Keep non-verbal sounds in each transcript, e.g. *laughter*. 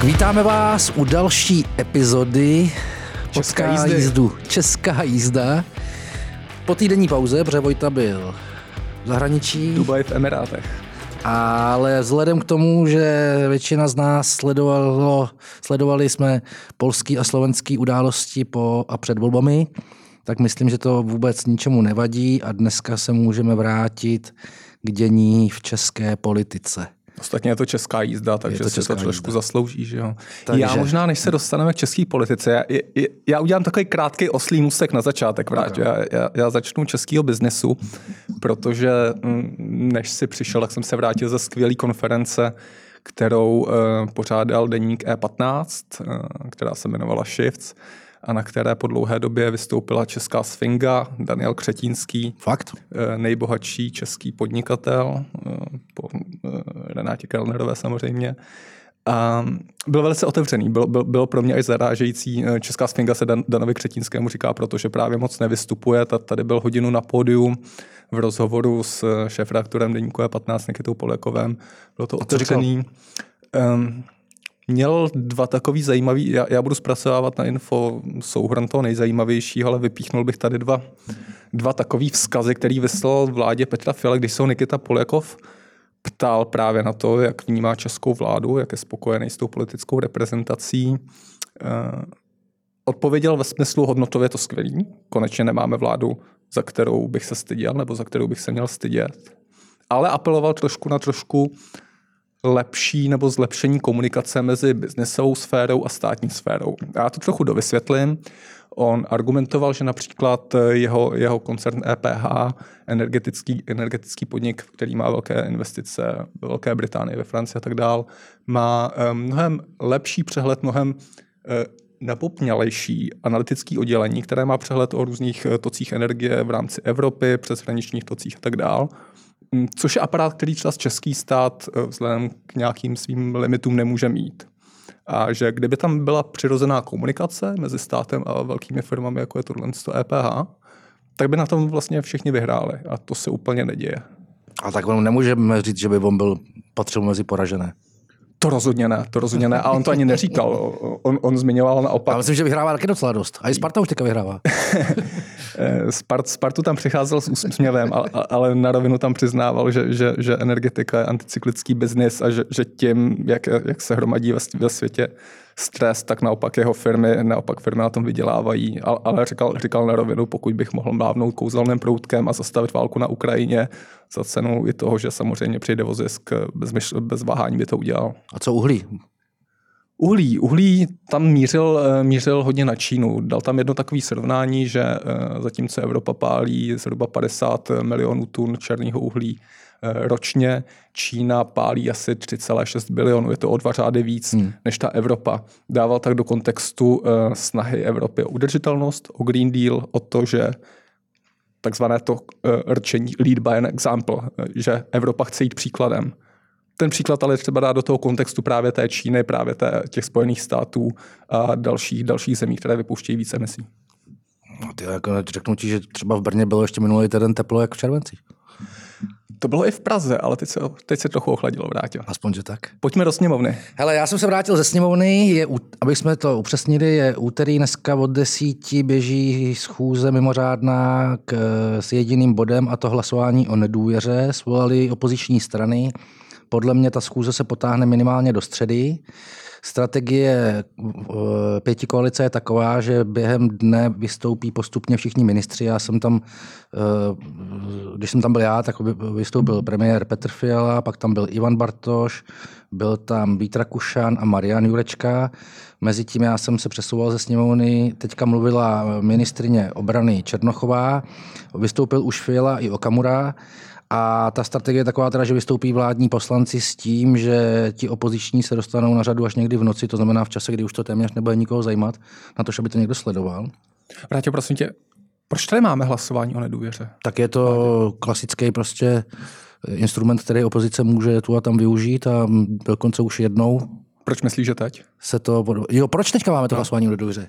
Tak vítáme vás u další epizody Česká jízdy. jízdu. Česká jízda. Po týdenní pauze, protože Vojta byl v zahraničí, Dubaj v Emirátech. ale vzhledem k tomu, že většina z nás sledovalo, sledovali jsme polský a slovenský události po a před volbami, tak myslím, že to vůbec ničemu nevadí a dneska se můžeme vrátit k dění v české politice. Ostatně je to česká jízda, takže to to si česká to trošku jízda. zaslouží. Že jo? Takže- Já možná, než se dostaneme k české politice, já, já, já udělám takový krátký oslý můstek na začátek. Vrát. Já, já, já začnu českého biznesu, protože mm, než si přišel, tak jsem se vrátil ze skvělé konference, kterou uh, pořádal deník E15, uh, která se jmenovala Shifts a na které po dlouhé době vystoupila česká sfinga Daniel Křetínský, Fakt? eh, nejbohatší český podnikatel, eh, po eh, Renátě Kellnerové samozřejmě. A byl velice otevřený. Byl, byl, bylo pro mě i zarážející. Česká sfinga se Dan, Danovi Křetínskému říká, protože právě moc nevystupuje. Ta- Tady byl hodinu na pódiu v rozhovoru s šéf-redaktorem deníku E15 Nikitou Polekovem. Bylo to otevřený. Um, Měl dva takový zajímavý, já, já budu zpracovávat na info souhrn toho nejzajímavějšího, ale vypíchnul bych tady dva, dva takový vzkazy, který vyslal vládě Petra Fiala, když se Nikita Poljakov ptal právě na to, jak vnímá českou vládu, jak je spokojený s tou politickou reprezentací. Eh, Odpověděl ve smyslu hodnotově to skvělý. Konečně nemáme vládu, za kterou bych se styděl, nebo za kterou bych se měl stydět. Ale apeloval trošku na trošku lepší nebo zlepšení komunikace mezi biznesovou sférou a státní sférou. Já to trochu dovysvětlím. On argumentoval, že například jeho, jeho koncern EPH, energetický, energetický podnik, který má velké investice ve Velké Británii, ve Francii a tak dál, má eh, mnohem lepší přehled, mnohem eh, nepopňalejší analytický oddělení, které má přehled o různých eh, tocích energie v rámci Evropy, přes hraničních tocích a tak dál. Mm, Což je aparát, který třeba český stát eh, vzhledem k nějakým svým limitům nemůže mít. A že kdyby tam byla přirozená komunikace mezi státem a velkými firmami, jako je tohle EPH, tak by na tom vlastně všichni vyhráli. A to se úplně neděje. A tak on nemůžeme říct, že by on byl patřil mezi poražené. To rozhodně ne, to rozhodně ne. A on to ani neříkal. On, on zmiňoval naopak Já myslím, že vyhrává taky docela dost. A i Sparta už teďka vyhrává. *laughs* Spart, Spartu tam přicházel s úsměvem, ale, ale na rovinu tam přiznával, že, že, že energetika je anticyklický biznis a že, že tím, jak, jak se hromadí ve, ve světě stres, tak naopak jeho firmy, naopak firmy na tom vydělávají. Ale, ale říkal, říkal na rovinu, pokud bych mohl mávnout kouzelným proutkem a zastavit válku na Ukrajině za cenu i toho, že samozřejmě přijde o zisk, bez, myšl, bez váhání by to udělal. A co uhlí? Uhlí. Uhlí tam mířil, eh, mířil hodně na Čínu. Dal tam jedno takové srovnání, že eh, zatímco Evropa pálí zhruba 50 milionů tun černého uhlí ročně, Čína pálí asi 3,6 bilionů. Je to o dva řády víc hmm. než ta Evropa. Dával tak do kontextu eh, snahy Evropy o udržitelnost, o Green Deal, o to, že takzvané to eh, rčení lead by an example, eh, že Evropa chce jít příkladem. Ten příklad ale třeba dát do toho kontextu právě té Číny, právě té, těch Spojených států a dalších, dalších zemí, které vypouštějí více emisí. No, ty, jako řeknu ti, že třeba v Brně bylo ještě minulý týden teplo jak v červenci. To bylo i v Praze, ale teď se, teď se trochu ochladilo, vrátil. Aspoň, že tak. Pojďme do sněmovny. Hele, já jsem se vrátil ze sněmovny, je, ú- aby jsme to upřesnili, je úterý dneska od desíti běží schůze mimořádná k, s jediným bodem a to hlasování o nedůvěře. Svolali opoziční strany. Podle mě ta schůze se potáhne minimálně do středy. Strategie eh, pěti koalice je taková, že během dne vystoupí postupně všichni ministři. Já jsem tam, eh, když jsem tam byl já, tak vy- vystoupil premiér Petr Fiala, pak tam byl Ivan Bartoš, byl tam Vít Rakušan a Marian Jurečka. Mezitím já jsem se přesouval ze sněmovny. Teďka mluvila ministrině obrany Černochová, vystoupil už Fiala i Okamura. A ta strategie je taková teda, že vystoupí vládní poslanci s tím, že ti opoziční se dostanou na řadu až někdy v noci, to znamená v čase, kdy už to téměř nebude nikoho zajímat, na to, aby to někdo sledoval. Vrátě, prosím tě, proč tady máme hlasování o nedůvěře? Tak je to klasický prostě instrument, který opozice může tu a tam využít a dokonce už jednou Proč myslíš, že teď? se to... Jo, proč teďka máme to hlasování o nedůvěře?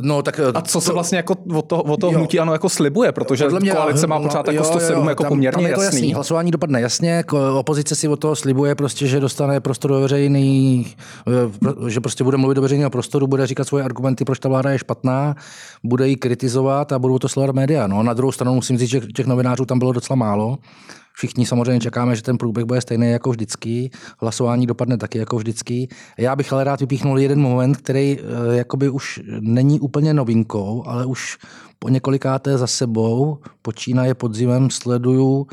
No, tak, a co se vlastně jako od toho, od toho hnutí ano jako slibuje, protože Podle mě, koalice má pořád jako 107 jo, jako tam, poměrně tam je to jasný. jasný. Hlasování dopadne jasně, opozice si od toho slibuje prostě, že dostane prostor do veřejný, eh, že prostě bude mluvit do veřejného prostoru, bude říkat svoje argumenty, proč ta vláda je špatná, bude ji kritizovat a budou to sledovat média. No, na druhou stranu musím říct, že těch novinářů tam bylo docela málo. Všichni samozřejmě čekáme, že ten průběh bude stejný jako vždycky. Hlasování dopadne taky jako vždycky. Já bych ale rád vypíchnul jeden moment, který eh, jakoby už není úplně novinkou, ale už po několikáté za sebou, počínaje podzimem, sleduju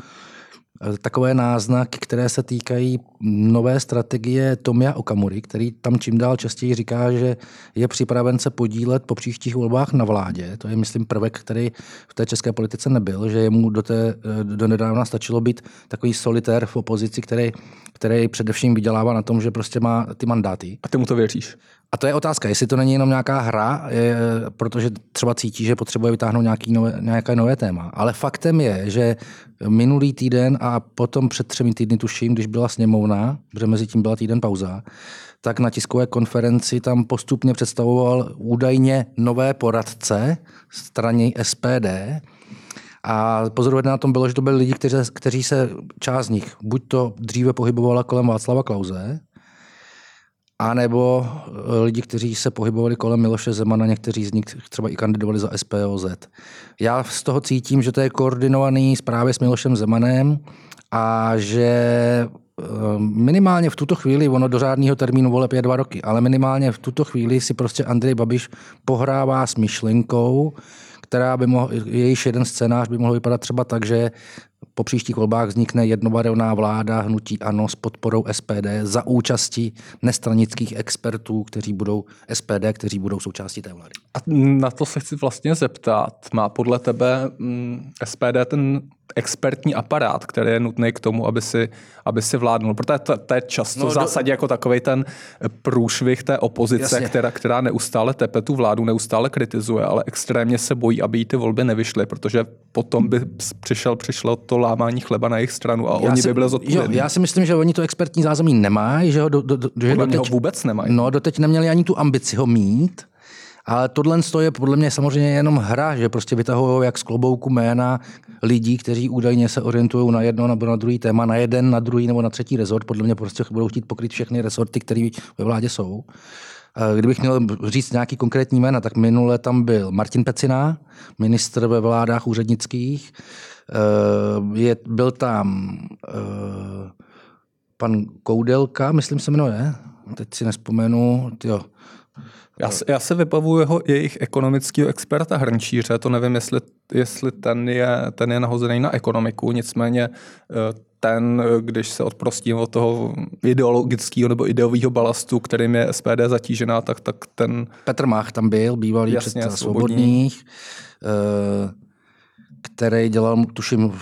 takové náznaky, které se týkají nové strategie Tomia Okamury, který tam čím dál častěji říká, že je připraven se podílet po příštích volbách na vládě. To je, myslím, prvek, který v té české politice nebyl, že jemu do, té, eh, do nedávna stačilo být takový solitér v opozici, který, který především vydělává na tom, že prostě má ty mandáty. A ty mu to věříš? A to je otázka, jestli to není jenom nějaká hra, je, protože třeba cítí, že potřebuje vytáhnout nějaký nové, nějaké nové téma. Ale faktem je, že minulý týden a potom před třemi týdny tuším, když byla sněmovna, protože mezi tím byla týden pauza, tak na tiskové konferenci tam postupně představoval údajně nové poradce straně SPD, a pozoruhodné na tom bylo, že to byli lidi, kteří, kteří se, část z nich, buď to dříve pohybovala kolem Václava Klauze, a nebo eh, lidi, kteří se pohybovali kolem Miloše Zemana, někteří z nich třeba i kandidovali za SPOZ. Já z toho cítím, že to je koordinovaný právě s Milošem Zemanem a že eh, minimálně v tuto chvíli, ono do řádného termínu voleb je dva roky, ale minimálně v tuto chvíli si prostě Andrej Babiš pohrává s myšlenkou, která by mohl, jejíž jeden scénář by mohl vypadat třeba tak, že po příštích volbách vznikne jednobarevná vláda hnutí ANO s podporou SPD za účasti nestranických expertů, kteří budou SPD, kteří budou součástí té vlády. A na to se chci vlastně zeptat. Má podle tebe mm, SPD ten expertní aparát, který je nutný k tomu, aby si, aby si vládnul. Protože to, to je často no, v zásadě do... jako takový ten průšvih té opozice, která, která neustále tepe tu vládu, neustále kritizuje, ale extrémně se bojí, aby jí ty volby nevyšly, protože potom by přišel, přišlo to lámání chleba na jejich stranu a já oni si, by byli zodpovědní. Já si myslím, že oni to expertní zázemí nemají, že ho, do, do, do, že doteď, ho vůbec nemají. No, doteď neměli ani tu ambici ho mít. Ale tohle je podle mě samozřejmě jenom hra, že prostě vytahují jak z klobouku jména lidí, kteří údajně se orientují na jedno nebo na druhý téma, na jeden, na druhý nebo na třetí rezort. Podle mě prostě budou chtít pokryt všechny rezorty, které ve vládě jsou. Kdybych měl říct nějaký konkrétní jména, tak minule tam byl Martin Pecina, ministr ve vládách úřednických. Eh, je, byl tam eh, pan Koudelka, myslím se jmenuje, teď si nespomenu, tyjo, já, se, já se vybavuju jeho, jejich ekonomického experta Hrnčíře, to nevím, jestli, jestli ten, je, ten je nahozený na ekonomiku, nicméně eh, ten, když se odprostím od toho ideologického nebo ideového balastu, kterým je SPD zatížená, tak, tak ten... Petr Mach tam byl, bývalý Jasně, předseda svobodných. svobodných. Uh který dělal, tuším,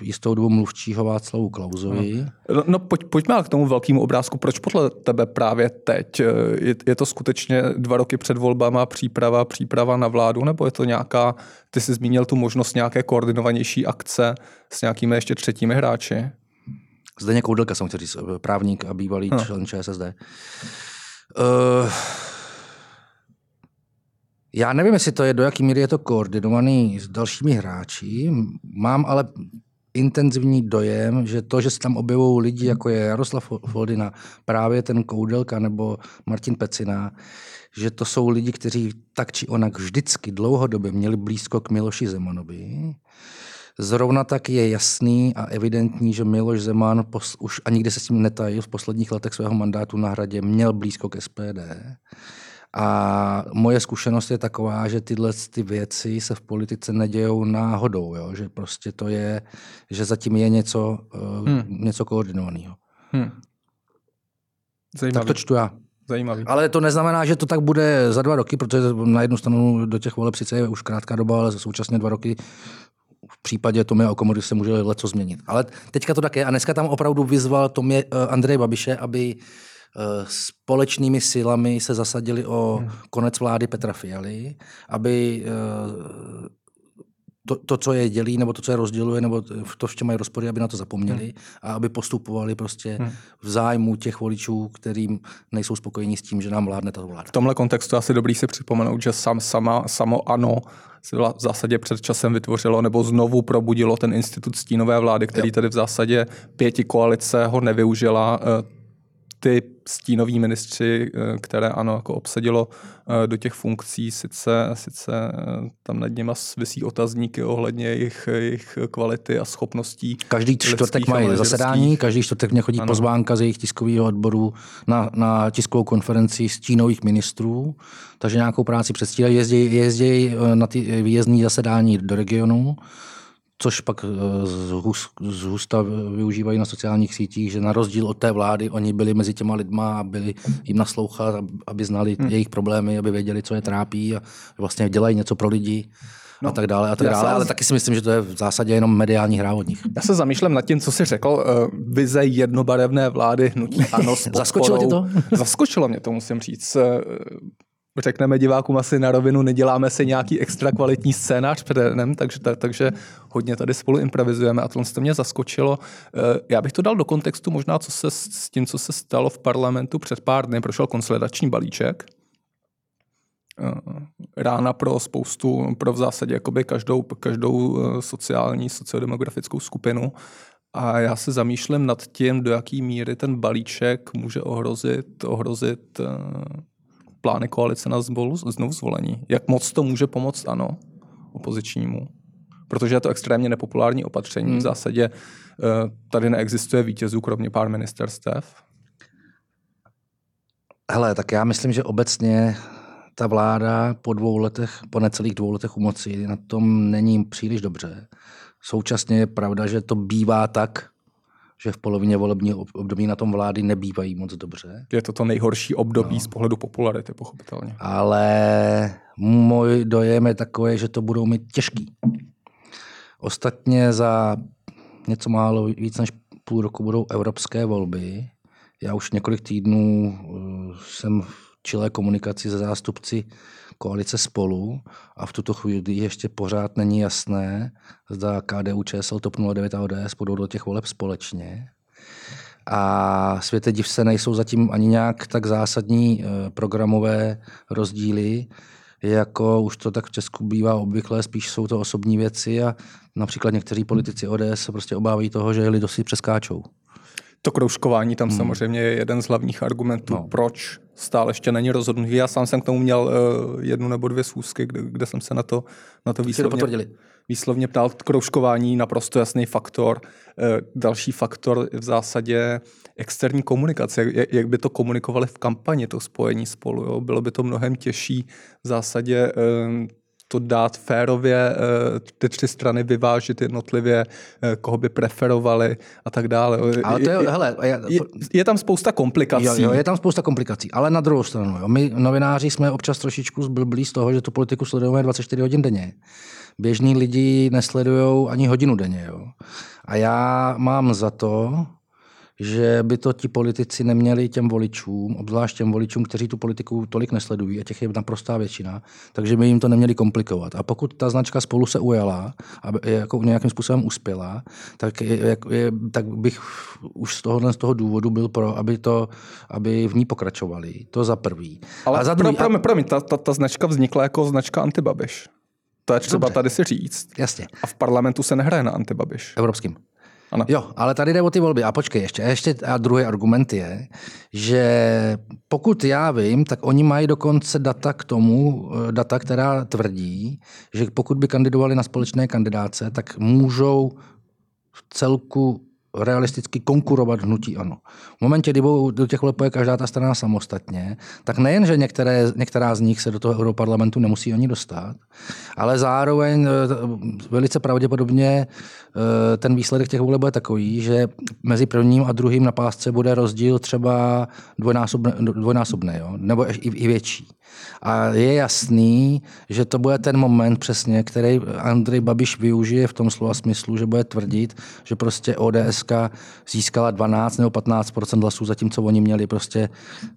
jistou dobu mluvčího Václavu Klauzovi. No, no pojď, pojďme k tomu velkému obrázku. Proč podle tebe právě teď? Je, je to skutečně dva roky před volbama příprava, příprava na vládu, nebo je to nějaká, ty jsi zmínil tu možnost nějaké koordinovanější akce s nějakými ještě třetími hráči? Zdeněk Koudelka jsem chtěl říct, právník a bývalý no. člen ČSSD. Uh, já nevím, jestli to je, do jaký míry je to koordinovaný s dalšími hráči. Mám ale intenzivní dojem, že to, že se tam objevují lidi, jako je Jaroslav Foldina, právě ten Koudelka nebo Martin Pecina, že to jsou lidi, kteří tak či onak vždycky dlouhodobě měli blízko k Miloši Zemanovi. Zrovna tak je jasný a evidentní, že Miloš Zeman pos, už a nikdy se s tím netajil v posledních letech svého mandátu na hradě, měl blízko k SPD. A moje zkušenost je taková, že tyhle ty věci se v politice nedějou náhodou, jo? že prostě to je, že zatím je něco, eh, hmm. něco koordinovaného. Hmm. Tak to čtu já. Zajímavý. Ale to neznamená, že to tak bude za dva roky, protože na jednu stranu do těch voleb sice je už krátká doba, ale současně dva roky v případě Tomia Okomory se může leco změnit. Ale teďka to tak je. A dneska tam opravdu vyzval Tomě, uh, Andrej Babiše, aby Eh, společnými silami se zasadili o hmm. konec vlády Petra Fialy, aby eh, to, to, co je dělí, nebo to, co je rozděluje, nebo to, v čem mají rozpory, aby na to zapomněli hmm. a aby postupovali prostě hmm. v zájmu těch voličů, kterým nejsou spokojení s tím, že nám vládne tato vláda. V tomhle kontextu asi dobrý si připomenout, že sam, sama, samo ano se v zásadě před časem vytvořilo nebo znovu probudilo ten institut stínové vlády, který jo. tady v zásadě pěti koalice ho nevyužila eh, ty stínoví ministři, eh, které ano, jako obsadilo eh, do těch funkcí, sice, sice eh, tam nad něma vysí otazníky ohledně jejich, jejich kvality a schopností. Každý čtvrtek mají zasedání, každý čtvrtek mě chodí ano. pozvánka z jejich tiskového odboru na, na tiskovou konferenci stínových ministrů, takže nějakou práci předstírají, jezdí, jezdí na ty výjezdní zasedání do regionu což pak eh, zhusta využívají na sociálních sítích, že na rozdíl od té vlády oni byli mezi těma lidma a byli jim naslouchat, aby znali hmm. jejich problémy, aby věděli, co je trápí a vlastně dělají něco pro lidi. No, a tak dále, a tak dále. ale taky si myslím, že to je v zásadě jenom mediální hra od nich. Já se zamýšlím nad tím, co jsi řekl. Uh, vize jednobarevné vlády hnutí *laughs* ano. Zaskočilo tě to? *laughs* Zaskočilo mě to, musím říct. Řekneme divákům asi na rovinu, neděláme si nějaký extra kvalitní scénář předem, takže, takže hodně tady spolu improvizujeme a tohle to mě zaskočilo. Eh, já bych to dal do kontextu možná co se, s tím, co se stalo v parlamentu před pár dny. Prošel konsolidační balíček, eh, rána pro spoustu, pro v zásadě jakoby každou, každou eh, sociální, sociodemografickou skupinu. A já se zamýšlím nad tím, do jaký míry ten balíček může ohrozit, ohrozit plány koalice na znovu zvolení. Jak moc to může pomoct, ano, opozičnímu? Protože je to extrémně nepopulární opatření. Hmm. V zásadě eh, tady neexistuje vítězů, kromě pár ministerstev. Hele, tak já myslím, že obecně ta vláda po dvou letech, po necelých dvou letech u moci na tom není příliš dobře. Současně je pravda, že to bývá tak, že v polovině volebního období na tom vlády nebývají moc dobře. Je to to nejhorší období no. z pohledu popularity, pochopitelně. Ale můj dojem je takový, že to budou mít těžký. Ostatně za něco málo víc než půl roku budou evropské volby. Já už několik týdnů eh, jsem v čilé komunikaci se zástupci koalice spolu a v tuto chvíli ještě pořád není jasné, zda KDU, ČSL, TOP 09 a ODS budou do těch voleb společně. A světe div se nejsou zatím ani nějak tak zásadní eh, programové rozdíly, jako už to tak v Česku bývá obvykle, spíš jsou to osobní věci a například někteří politici ODS se prostě obávají toho, že lidé si přeskáčou. To kroužkování tam hmm. samozřejmě je jeden z hlavních argumentů, no. proč stále ještě není rozhodnutý. Já sám jsem k tomu měl uh, jednu nebo dvě schůzky, kde, kde jsem se na to, na to výslovně, výslovně ptal. Kroužkování naprosto jasný faktor. Uh, další faktor v zásadě externí komunikace. Jak, jak by to komunikovali v kampani, to spojení spolu. Jo? Bylo by to mnohem těžší v zásadě uh, to dát férově, eh, ty tři strany vyvážit jednotlivě, eh, koho by preferovali a tak dále. Ale to je, hele, je, je, je tam spousta komplikací. Jo, jo, je tam spousta komplikací, ale na druhou stranu, jo, my novináři jsme občas trošičku zblblí z toho, že tu politiku sledujeme 24 hodin denně. Běžní lidi nesledují ani hodinu denně. Jo. A já mám za to, že by to ti politici neměli těm voličům, obzvlášť těm voličům, kteří tu politiku tolik nesledují, a těch je naprostá většina, takže by jim to neměli komplikovat. A pokud ta značka spolu se ujala a jako nějakým způsobem uspěla, tak, je, je, tak bych už z tohohle z toho důvodu byl pro, aby, to, aby v ní pokračovali. To za prvý. Ale a za druhý, pro, pro, pro, pro ta, ta, ta značka vznikla jako značka antibabiš. To je třeba Dobře. tady si říct. Jasně. A v parlamentu se nehraje na antibabiš. Evropským. Ano. Jo, ale tady jde o ty volby. A počkej ještě. A ještě a druhý argument je, že pokud já vím, tak oni mají dokonce data k tomu, eh, data, která tvrdí, že pokud by kandidovali na společné kandidáce, tak můžou v celku realisticky konkurovat hnutí ano. V momentě, kdy budou do těch voleb každá ta strana samostatně, tak nejen, že některé, některá z nich se do toho europarlamentu nemusí ani dostat, ale zároveň eh, velice pravděpodobně eh, ten výsledek těch voleb bude takový, že mezi prvním a druhým na pásce bude rozdíl třeba dvojnásobný, dvojnásobný jo? nebo i, i větší. A je jasný, že to bude ten moment přesně, který Andrej Babiš využije v tom slova smyslu, že bude tvrdit, že prostě ODS Polska získala 12 nebo 15% hlasů, zatímco oni měli prostě,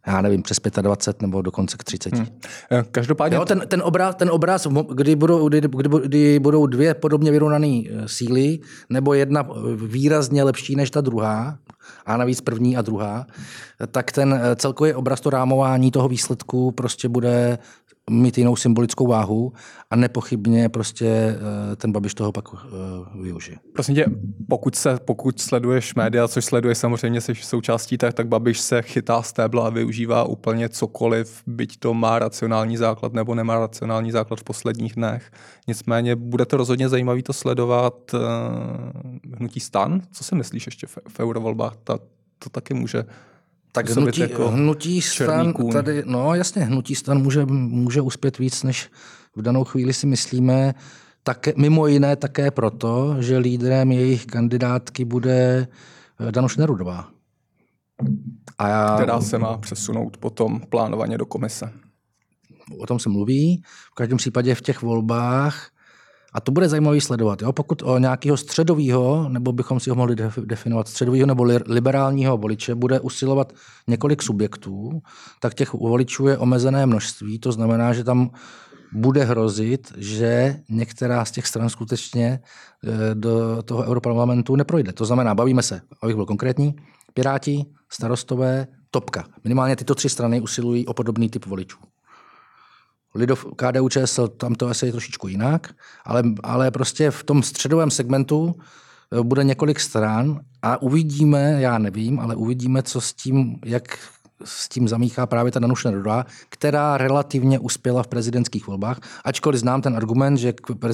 já nevím, přes 25 nebo dokonce k 30. Hmm. Eh, každopádně... Jo, ten, ten, obraz, ten obraz, kdy budou, kdy, kdy, kdy budou dvě podobně vyrovnané eh, síly, nebo jedna výrazně lepší než ta druhá, a navíc první a druhá, tak ten celkový obraz, to rámování toho výsledku prostě bude mít jinou symbolickou váhu a nepochybně prostě eh, ten Babiš toho pak eh, využije. Prosím tě, pokud, se, pokud sleduješ média, což sleduje samozřejmě se součástí, tak, tak Babiš se chytá stébla a využívá úplně cokoliv, byť to má racionální základ nebo nemá racionální základ v posledních dnech. Nicméně bude to rozhodně zajímavé to sledovat uh, hnutí stan. Co si myslíš ještě v, v eurovolbách? Ta, to taky může tak hnutí, jako hnutí stan tady, no jasně, hnutí stan může, může uspět víc, než v danou chvíli si myslíme. Také, mimo jiné také proto, že lídrem jejich kandidátky bude eh, Danuš Nerudová. A já, která se má přesunout potom plánovaně do komise. O tom se mluví. V každém případě v těch volbách a to bude zajímavý sledovat. Jo? Pokud o nějakého středového, nebo bychom si ho mohli definovat, středového nebo liberálního voliče bude usilovat několik subjektů, tak těch voličů je omezené množství. To znamená, že tam bude hrozit, že některá z těch stran skutečně eh, do toho europarlamentu neprojde. To znamená, bavíme se, abych byl konkrétní, Piráti, starostové, Topka. Minimálně tyto tři strany usilují o podobný typ voličů. Lidov, KDU ČSL, tam to asi je trošičku jinak, ale, ale prostě v tom středovém segmentu eh, bude několik stran a uvidíme, já nevím, ale uvidíme, co s tím, jak s tím zamíchá právě ta Danuše Nerudová, která relativně uspěla v prezidentských volbách, ačkoliv znám ten argument, že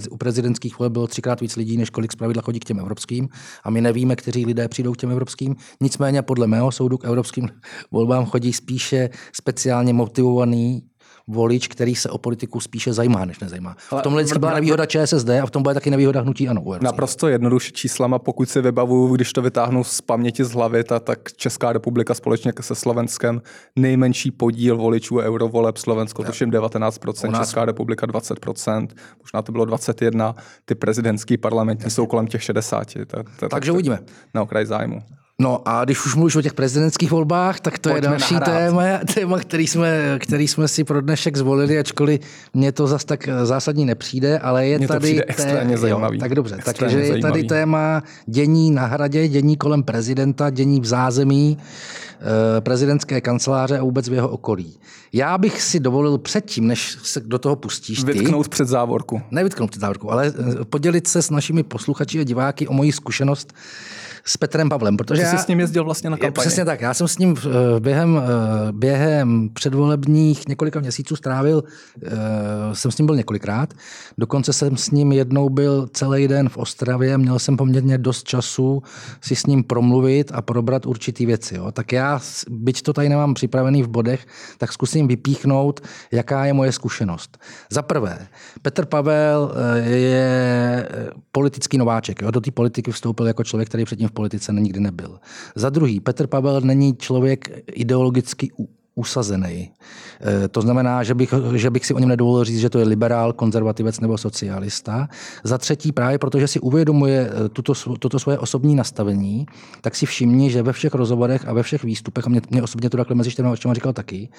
u prezidentských voleb bylo třikrát víc lidí, než kolik zpravidla chodí k těm evropským a my nevíme, kteří lidé přijdou k těm evropským. Nicméně podle mého soudu k evropským volbám chodí spíše speciálně motivovaný volič, který se o politiku spíše zajímá, než nezajímá. Ale v tomhle vždycky byla nevýhoda ČSSD a v tom bude taky nevýhoda hnutí ano. Naprosto jednoduše číslama, pokud si vybavuju, když to vytáhnu z paměti z hlavy, ta, tak Česká republika společně se Slovenskem nejmenší podíl voličů eurovoleb, Slovensko tuším 19%, nás... Česká republika 20%, možná to bylo 21, ty prezidentský parlamentní jsou kolem těch 60. To, to, Takže uvidíme. Na okraj zájmu. No a když už mluvíš o těch prezidentských volbách, tak to Pojďme je další téma, téma který, jsme, který jsme si pro dnešek zvolili, ačkoliv mě to zas tak zásadní nepřijde, ale je mně tady... Přijde extrémně té... zajímavý. Jo, tak dobře, takže je tady téma dění na hradě, dění kolem prezidenta, dění v zázemí eh, prezidentské kanceláře a vůbec v jeho okolí. Já bych si dovolil předtím, než se do toho pustíš ty... Vytknout před závorku. Nevytknout před závorku, ale eh, podělit se s našimi posluchači a diváky o moji zkušenost s Petrem Pavlem. Protože jsi já, s ním jezdil vlastně na kampani. Přesně tak. Já jsem s ním eh, během, eh, během předvolebních několika měsíců strávil, eh, jsem s ním byl několikrát. Dokonce jsem s ním jednou byl celý den v Ostravě. Měl jsem poměrně dost času si s ním promluvit a probrat určitý věci. Jo. Tak já, byť to tady nemám připravený v bodech, tak zkusím vypíchnout, jaká je moje zkušenost. Za prvé, Petr Pavel je politický nováček. Jo. Do té politiky vstoupil jako člověk, který předtím v politice nikdy nebyl. Za druhý, Petr Pavel není člověk ideologicky usazený. Eh, to znamená, že bych, že bych si o něm nedovolil říct, že to je liberál, konzervativec nebo socialista. Za třetí, právě protože si uvědomuje eh, tuto, toto svoje osobní nastavení, tak si všimni, že ve všech rozhovorech a ve všech výstupech, a mě, mě osobně to takhle mezi čtyřma očima říkal taky,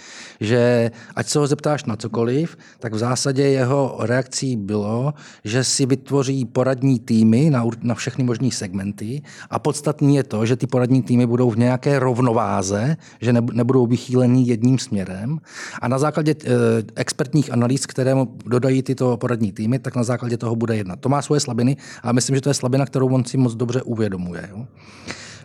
že ať se ho zeptáš na cokoliv, tak v zásadě jeho reakcí bylo, že si vytvoří poradní týmy na, na všechny možné segmenty a podstatný je to, že ty poradní týmy budou v nějaké rovnováze, že nebudou vychýlený jedním směrem a na základě eh, expertních analýz, které dodají tyto poradní týmy, tak na základě toho bude jednat. To má svoje slabiny a myslím, že to je slabina, kterou on si moc dobře uvědomuje. Jo.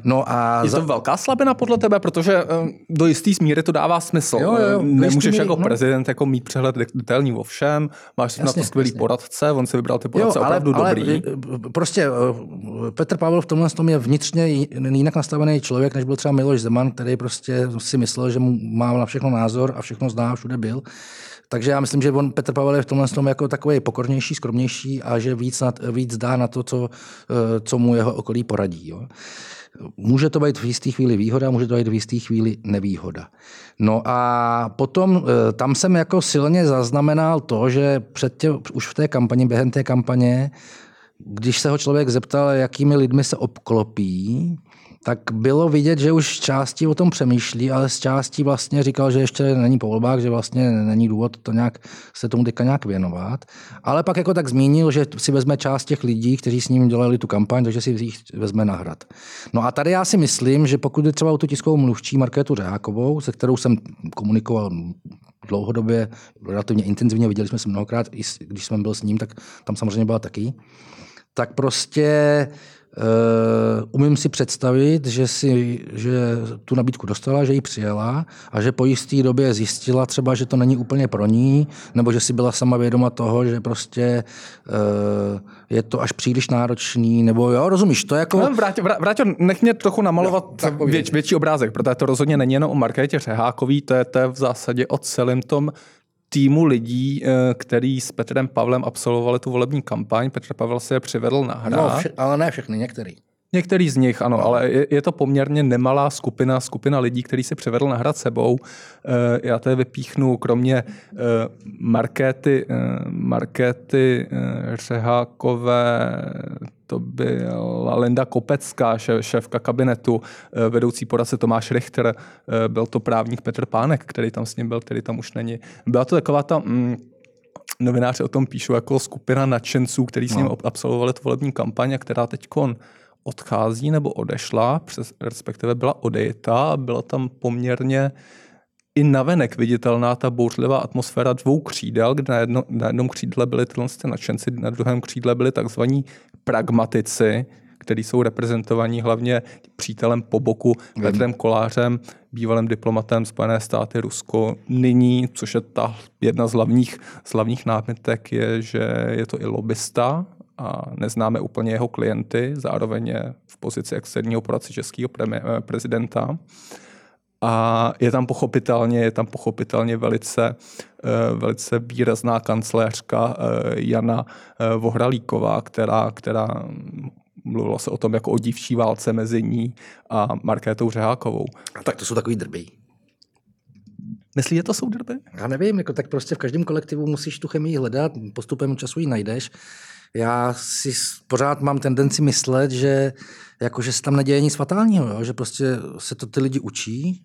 No a je to za... velká slabina podle tebe, protože uh, do jisté míry to dává smysl. Jo, jo, Nemůžeš míry, jako no. prezident jako mít přehled detailní o všem, máš jasně, na to skvělý jasně. poradce, on si vybral ty poradce jo, ale, opravdu ale, dobrý. Prostě Petr Pavel v tomhle tom je vnitřně jinak nastavený člověk, než byl třeba Miloš Zeman, který prostě si myslel, že mu má na všechno názor a všechno zná, všude byl. Takže já myslím, že on, Petr Pavel je v tomhle tom jako takový pokornější, skromnější a že víc, na, víc dá na to, co, co mu jeho okolí poradí. Jo. Může to být v jisté chvíli výhoda, může to být v jisté chvíli nevýhoda. No a potom eh, tam jsem jako silně zaznamenal to, že před tě, už v té kampani, během té kampaně, když se ho člověk zeptal, jakými lidmi se obklopí, tak bylo vidět, že už části o tom přemýšlí, ale z částí vlastně říkal, že ještě není po volbách, že vlastně není důvod to nějak, se tomu teďka nějak věnovat. Ale pak jako tak zmínil, že si vezme část těch lidí, kteří s ním dělali tu kampaň, takže si jich vezme na hrad. No a tady já si myslím, že pokud je třeba o tu tiskovou mluvčí Markétu Řehákovou, se kterou jsem komunikoval dlouhodobě, relativně intenzivně, viděli jsme se mnohokrát, i když jsem byl s ním, tak tam samozřejmě byla taky, tak prostě Uh, umím si představit, že, si, že tu nabídku dostala, že ji přijela a že po jisté době zjistila třeba, že to není úplně pro ní, nebo že si byla sama vědoma toho, že prostě uh, je to až příliš náročný, nebo jo, rozumíš, to jako... No, vrátě, vrátě, nech mě trochu namalovat no, věč, větší obrázek, protože to rozhodně není jenom o Markétě Řehákový, to je, to je v zásadě o celém tom týmu lidí, eh, který s Petrem Pavlem absolvovali tu volební kampaň. Petr Pavel se je přivedl na hra. No, vše, ale ne všechny, některý. Některý z nich, ano, no. ale je, je to poměrně nemalá skupina, skupina lidí, který si přivedl nahrad sebou. E, já tady vypíchnu, kromě e, Markéty, e, Markéty e, Řehákové, to byla Linda Kopecká, šéfka kabinetu, vedoucí poradce Tomáš Richter, byl to právník Petr Pánek, který tam s ním byl, který tam už není. Byla to taková ta... Mm, novináři o tom píšou jako skupina nadšenců, který s ním no. absolvovali tu volební kampaň a která teď odchází nebo odešla, přes, respektive byla odejeta, byla tam poměrně i navenek viditelná ta bouřlivá atmosféra dvou křídel, kde na, jedno, na jednom křídle byli tyhle nadšenci, na druhém křídle byli takzvaní pragmatici, kteří jsou reprezentovaní hlavně přítelem po boku Petrem Kolářem, bývalým diplomatem Spojené státy Rusko. Nyní, což je ta jedna z hlavních, z hlavních námitek, je, že je to i lobista a neznáme úplně jeho klienty, zároveň je v pozici externího poradce českého prezidenta. A je tam pochopitelně, je tam pochopitelně velice, eh, velice výrazná kancléřka eh, Jana Vohralíková, která, která mluvilo se o tom jako o dívčí válce mezi ní a Markétou Řehákovou. A tak to jsou takový drby. Myslíš, že to jsou drby? Já nevím, jako tak prostě v každém kolektivu musíš tu chemii hledat, postupem času ji najdeš já si pořád mám tendenci myslet, že, jako, že se tam neděje nic fatálního, jo? že prostě se to ty lidi učí.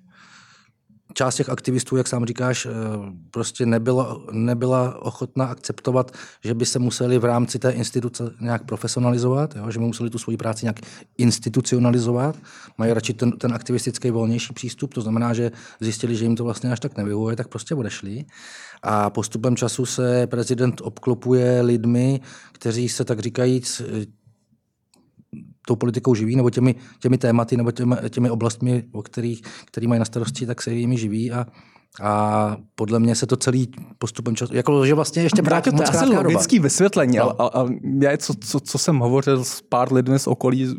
Část těch aktivistů, jak sám říkáš, eh, prostě nebyla, nebyla ochotná akceptovat, že by se museli v rámci té instituce nějak profesionalizovat, jo? že by museli tu svoji práci nějak institucionalizovat. Mají radši ten, ten aktivistický volnější přístup, to znamená, že zjistili, že jim to vlastně až tak nevyhovuje, tak prostě odešli. A postupem času se prezident obklopuje lidmi, kteří se tak říkajíc tou politikou živí, nebo těmi, těmi tématy, nebo těmi, těmi oblastmi, o kterých, který mají na starosti, tak se jimi živí a a podle mě se to celý postupem času, jako že vlastně ještě brát to asi logický vysvětlení, no. ale, ale já, co, co, co, jsem hovořil s pár lidmi z okolí,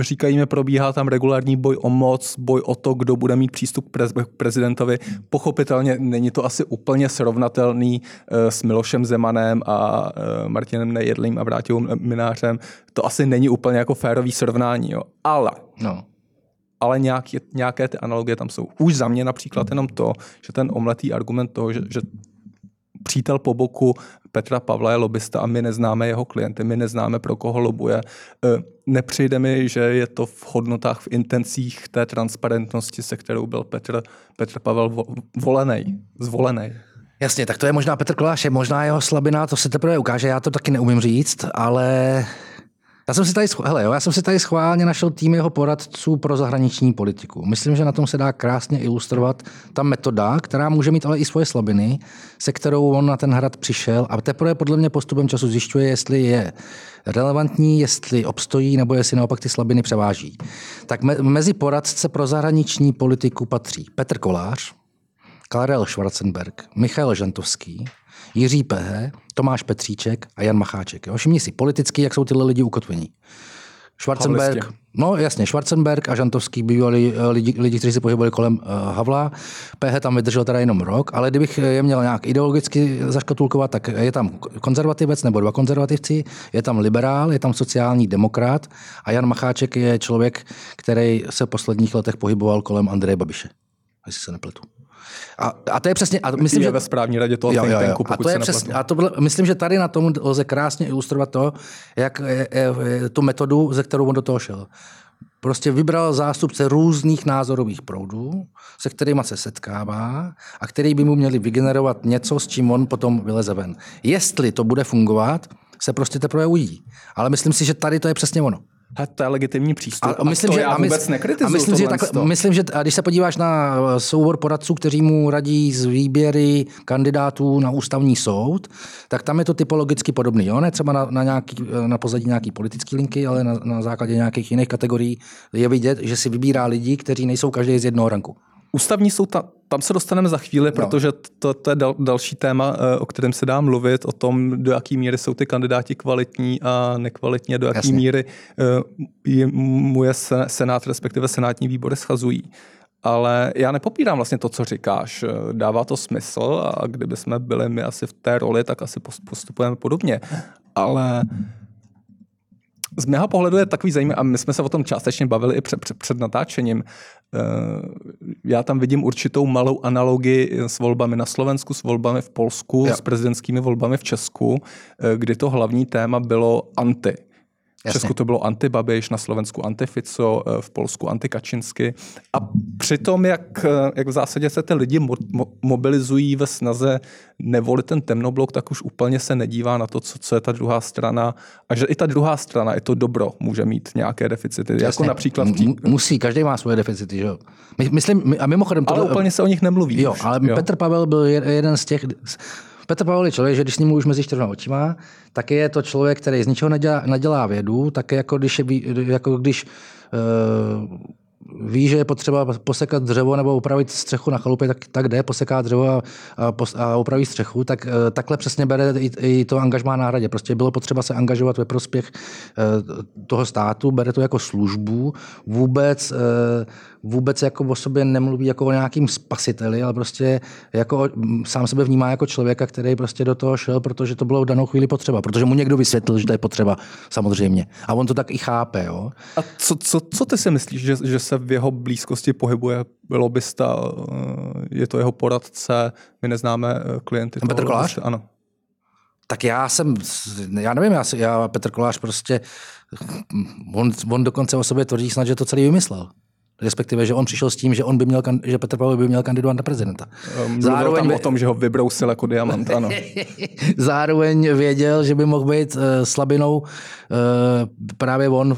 říkají mi, probíhá tam regulární boj o moc, boj o to, kdo bude mít přístup k prezidentovi. Pochopitelně není to asi úplně srovnatelný uh, s Milošem Zemanem a uh, Martinem Nejedlým a Vrátilou Minářem. To asi není úplně jako férový srovnání, jo. ale no ale nějaké, nějaké ty analogie tam jsou. Už za mě například jenom to, že ten omletý argument toho, že, že přítel po boku Petra Pavla je lobista a my neznáme jeho klienty, my neznáme, pro koho lobuje. E, nepřijde mi, že je to v hodnotách, v intencích té transparentnosti, se kterou byl Petr, Petr Pavel volený, zvolený. Jasně, tak to je možná Petr Koláš, je možná jeho slabina, to se teprve ukáže, já to taky neumím říct, ale já jsem si tady, hele, jo, já jsem si tady schválně našel tým jeho poradců pro zahraniční politiku. Myslím, že na tom se dá krásně ilustrovat ta metoda, která může mít ale i svoje slabiny, se kterou on na ten hrad přišel a teprve podle mě postupem času zjišťuje, jestli je relevantní, jestli obstojí nebo jestli naopak ty slabiny převáží. Tak me- mezi poradce pro zahraniční politiku patří Petr Kolář, Karel Schwarzenberg, Michal Žantovský, Jiří Pehe, Tomáš Petříček a Jan Macháček. Jo? Všimni si politicky, jak jsou tyhle lidi ukotvení. Schwarzenberg, no jasně, Schwarzenberg a Žantovský bývali eh, lidi, lidi, kteří se pohybovali kolem uh, Havla. PH tam vydržel teda jenom rok, ale kdybych je měl nějak ideologicky zaškatulkovat, tak je tam konzervativec nebo dva konzervativci, je tam liberál, je tam sociální demokrat a Jan Macháček je člověk, který se v posledních letech pohyboval kolem Andreje Babiše, jestli se nepletu. A, a to je přesně... A myslím, je že ve správní radě toho jo, think tanku, a to je přesně, a to bylo, myslím, že tady na tom lze krásně ilustrovat to, jak je, je, je, tu metodu, ze kterou on do toho šel. Prostě vybral zástupce různých názorových proudů, se kterými se setkává a který by mu měli vygenerovat něco, s čím on potom vyleze ven. Jestli to bude fungovat, se prostě teprve uvidí. Ale myslím si, že tady to je přesně ono. A to je legitimní přístup. A, myslím, a to že, já a vůbec. A myslím, že takhle, myslím, že a když se podíváš na eh, soubor poradců, kteří mu radí z výběry kandidátů na ústavní soud, tak tam je to typologicky podobný. Jo? Ne třeba na, na, nějaký, eh, na pozadí nějaký politické linky, ale na, na základě nějakých jiných kategorií je vidět, že si vybírá lidi, kteří nejsou každý z jednoho ranku. Ústavní soud, ta, tam se dostaneme za chvíli, no. protože to, to je dal, další téma, eh, o kterém se dá mluvit, o tom, do jaké míry jsou ty kandidáti kvalitní a nekvalitní, a do jaké míry uh, je, mu je senát, respektive senátní výbory schazují. Ale já nepopírám vlastně to, co říkáš. Dává to smysl a kdyby jsme byli my asi v té roli, tak asi postupujeme podobně. Ale z mého pohledu je takový zajímavý, a my jsme se o tom částečně bavili i před, před, před natáčením. Eh, já tam vidím určitou malou analogii s volbami na Slovensku, s volbami v Polsku, jo. s prezidentskými volbami v Česku, eh, kdy to hlavní téma bylo anti. V Česku to bylo anti-Babiš, na Slovensku anti-Fico, eh, v Polsku anti-Kačinsky. A přitom, jak, eh, jak v zásadě se ty lidi mo- mo- mobilizují ve snaze nevolit ten temnoblok, tak už úplně se nedívá na to, co, co je ta druhá strana. A že i ta druhá strana, i to dobro, může mít nějaké deficity. Jasně. Jako například... Tí... Musí, každý má svoje deficity. Že? My, myslím, a mimochodem... Ale tohle... úplně se o nich nemluví. Jo, ale jo. Petr Pavel byl jeden z těch Petr Pavel je člověk, že když s ním už mezi čtyřma očima, tak je to člověk, který z ničeho nedělá, nedělá vědu, tak jako když, je, jako když uh, ví, že je potřeba posekat dřevo nebo upravit střechu na chalupě, tak, tak jde, poseká dřevo a, a, a upraví střechu, tak uh, takhle přesně bere i, i to angažmá na hradě. Prostě bylo potřeba se angažovat ve prospěch uh, toho státu, bere to jako službu, vůbec uh, vůbec jako o sobě nemluví jako o nějakým spasiteli, ale prostě jako sám sebe vnímá jako člověka, který prostě do toho šel, protože to bylo v danou chvíli potřeba, protože mu někdo vysvětlil, že to je potřeba, samozřejmě. A on to tak i chápe. Jo? A co, co, co ty si myslíš, že, že se v jeho blízkosti pohybuje lobista, je to jeho poradce, my neznáme eh, klienty. Petr Kolář? Ano. Tak já jsem, já nevím, já, já Petr Kolář prostě, on, on dokonce o sobě tvrdí snad, že to celý vymyslel. Respektive, že on přišel s tím, že, on by měl, že Petr Pavel by měl kandidovat na prezidenta. Mluvil Zároveň tam o tom, že ho vybrousil jako diamant, ano. *laughs* Zároveň věděl, že by mohl být uh, slabinou uh, právě on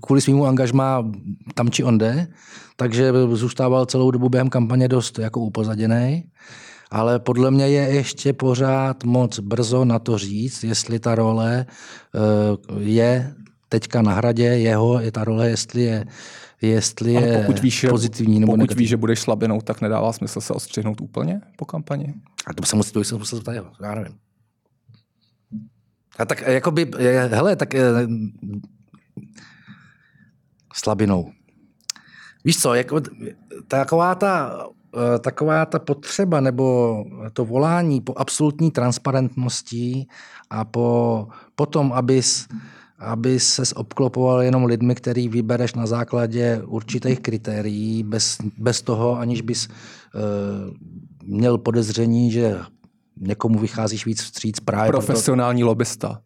kvůli svýmu angažmá tam či onde, takže zůstával celou dobu během kampaně dost jako upozaděný. Ale podle mě je ještě pořád moc brzo na to říct, jestli ta role uh, je teďka na hradě jeho, je ta role, jestli je jestli je pokud víš, pozitivní nebo Pokud negativní. víš, že budeš slabinou, tak nedává smysl se odstřihnout úplně po kampani? A to se musí, to se musel zeptat, já nevím. A tak jakoby, hele, tak slabinou. Víš co, jako, taková ta, taková ta potřeba nebo to volání po absolutní transparentnosti a po, po tom, abys aby se obklopoval jenom lidmi, který vybereš na základě určitých kritérií, bez, bez toho, aniž bys uh, měl podezření, že někomu vycházíš víc vstříc právě. Profesionální proto... lobista.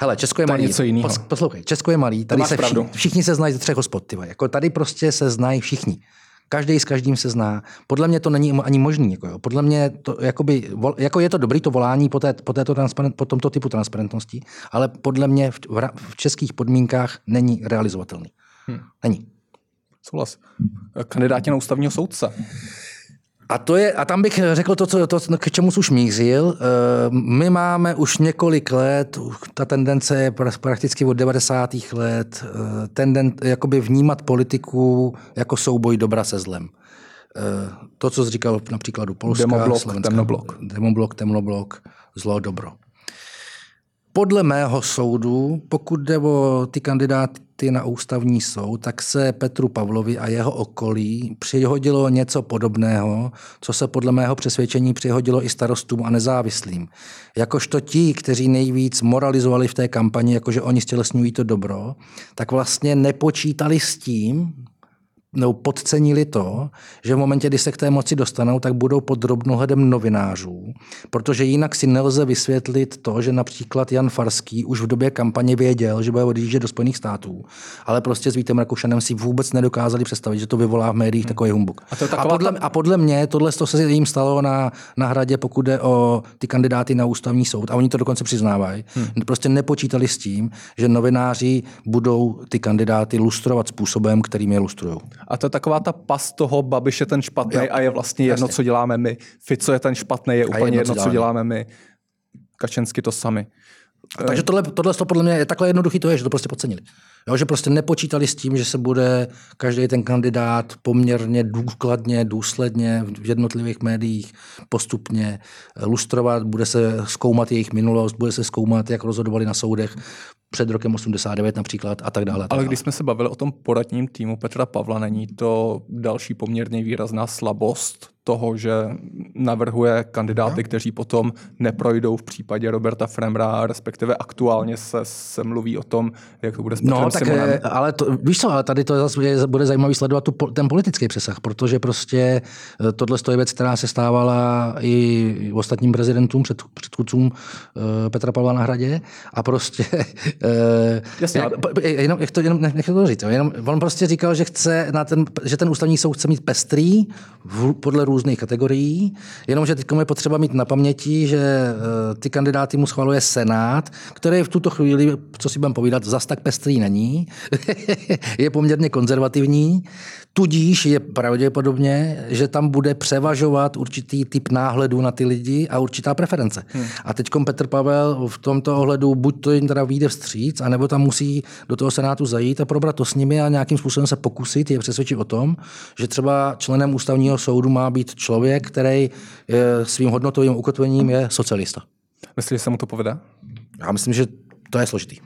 Hele, Česko je malý. něco jiného. Poslouchej, Česko je malý. Tady se všichni, všichni se znají ze třech hospod. Jako tady prostě se znají všichni. Každý s každým se zná. Podle mě to není ani možný. Jako jo. Podle mě to, jakoby, jako je to dobrý to volání po, té, po, této transparent, po tomto typu transparentnosti, ale podle mě v, v, v českých podmínkách není realizovatelný. Hmm. Není. Souhlas. Kandidáti na ústavního soudce. A, to je, a tam bych řekl to, co, to, k čemu už mířil. Eh, my máme už několik let, ta tendence je prakticky od 90. let, eh, tenden, jakoby vnímat politiku jako souboj dobra se zlem. Eh, to, co jsi říkal na příkladu Polska, Demoblok, Slovenska, temnoblok. Demoblok, temnoblok, zlo, dobro. Podle mého soudu, pokud jde o ty kandidáty na ústavní soud, tak se Petru Pavlovi a jeho okolí přihodilo něco podobného, co se podle mého přesvědčení přihodilo i starostům a nezávislým. Jakožto ti, kteří nejvíc moralizovali v té kampani, jakože oni stělesňují to dobro, tak vlastně nepočítali s tím, nebo podcenili to, že v momentě, kdy se k té moci dostanou, tak budou pod drobnohledem novinářů, protože jinak si nelze vysvětlit to, že například Jan Farský už v době kampaně věděl, že bude odjíždět do Spojených států, ale prostě s Vítem Rakušanem si vůbec nedokázali představit, že to vyvolá v médiích takový humbuk. A, to a, podle, a podle mě tohle to se jim stalo na, na hradě, pokud jde o ty kandidáty na ústavní soud, a oni to dokonce přiznávají. Hmm. Prostě nepočítali s tím, že novináři budou ty kandidáty lustrovat způsobem, kterým je lustrují. A to je taková ta pas toho Babiše ten špatný a je vlastně jedno, Jasně. co děláme my. Fico je ten špatný, je úplně jedno, co, co děláme my. Kačensky to sami. Takže tohle, tohle to podle mě je takhle jednoduchý, to je, že to prostě podcenili. Jo, že prostě nepočítali s tím, že se bude každý ten kandidát poměrně důkladně, důsledně v jednotlivých médiích postupně lustrovat, bude se zkoumat jejich minulost, bude se zkoumat, jak rozhodovali na soudech před rokem 89 například a tak dále. A tak Ale dále. když jsme se bavili o tom poradním týmu Petra Pavla, není to další poměrně výrazná slabost toho, že navrhuje kandidáty, no. kteří potom neprojdou v případě Roberta Fremra, respektive aktuálně se, se mluví o tom, jak to bude s No, tak, Simonem. ale to, víš co, ale tady to zase je, bude zajímavý sledovat tu, ten politický přesah, protože prostě eh, tohle je věc, která se stávala i ostatním prezidentům, před, předchůdcům uh, Petra Pavla na hradě a prostě *laughs* Jasně, jak, jenom, jak to, jenom, nech to říct, jenom, on prostě říkal, že chce na ten, že ten ústavní soud chce mít pestrý v, podle různých kategorií, jenomže teď je potřeba mít na paměti, že eh, ty kandidáty mu schvaluje Senát, který v tuto chvíli, co si budeme povídat, zas tak pestrý není, *laughs* je poměrně konzervativní, tudíž je pravděpodobně, že tam bude převažovat určitý typ náhledu na ty lidi a určitá preference. Hmm. A teď Petr Pavel v tomto ohledu buď to jim teda vyjde vstříc, anebo tam musí do toho Senátu zajít a probrat to s nimi a nějakým způsobem se pokusit je přesvědčit o tom, že třeba členem ústavního soudu má být člověk, který svým hodnotovým ukotvením je socialista. Myslíš, že se mu to povede? Já myslím, že to je složitý.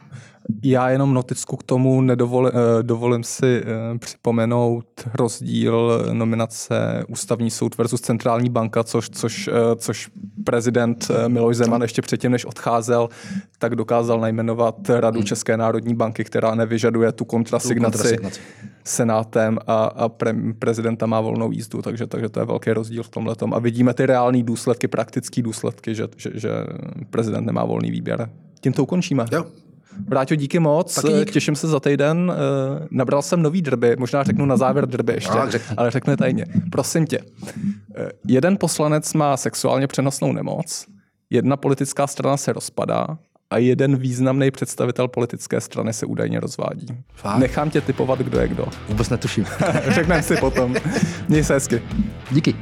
Já jenom noticku k tomu nedovol, eh, dovolím si eh, připomenout rozdíl nominace Ústavní soud versus Centrální banka, což, což, eh, což prezident Miloš Zeman ještě předtím, než odcházel, tak dokázal najmenovat Radu hmm. České národní banky, která nevyžaduje tu kontrasignaci, tu kontrasignaci. senátem a, a pre, prezidenta má volnou jízdu, takže, takže to je velký rozdíl v tomhle. A vidíme ty reální důsledky, praktické důsledky, že, že, že prezident nemá volný výběr. Tím to ukončíme. Jo. Vráťo, díky moc. Taky dík. Těším se za týden. Eh, nabral jsem nový drby, možná řeknu na závěr drby ještě, no, ale řekne tajně. Prosím tě, eh, jeden poslanec má sexuálně přenosnou nemoc, jedna politická strana se rozpadá a jeden významný představitel politické strany se údajně rozvádí. Fakt? Nechám tě typovat, kdo je kdo. Vůbec netuším. *laughs* Řekneme si potom. Měj se hezky. Díky.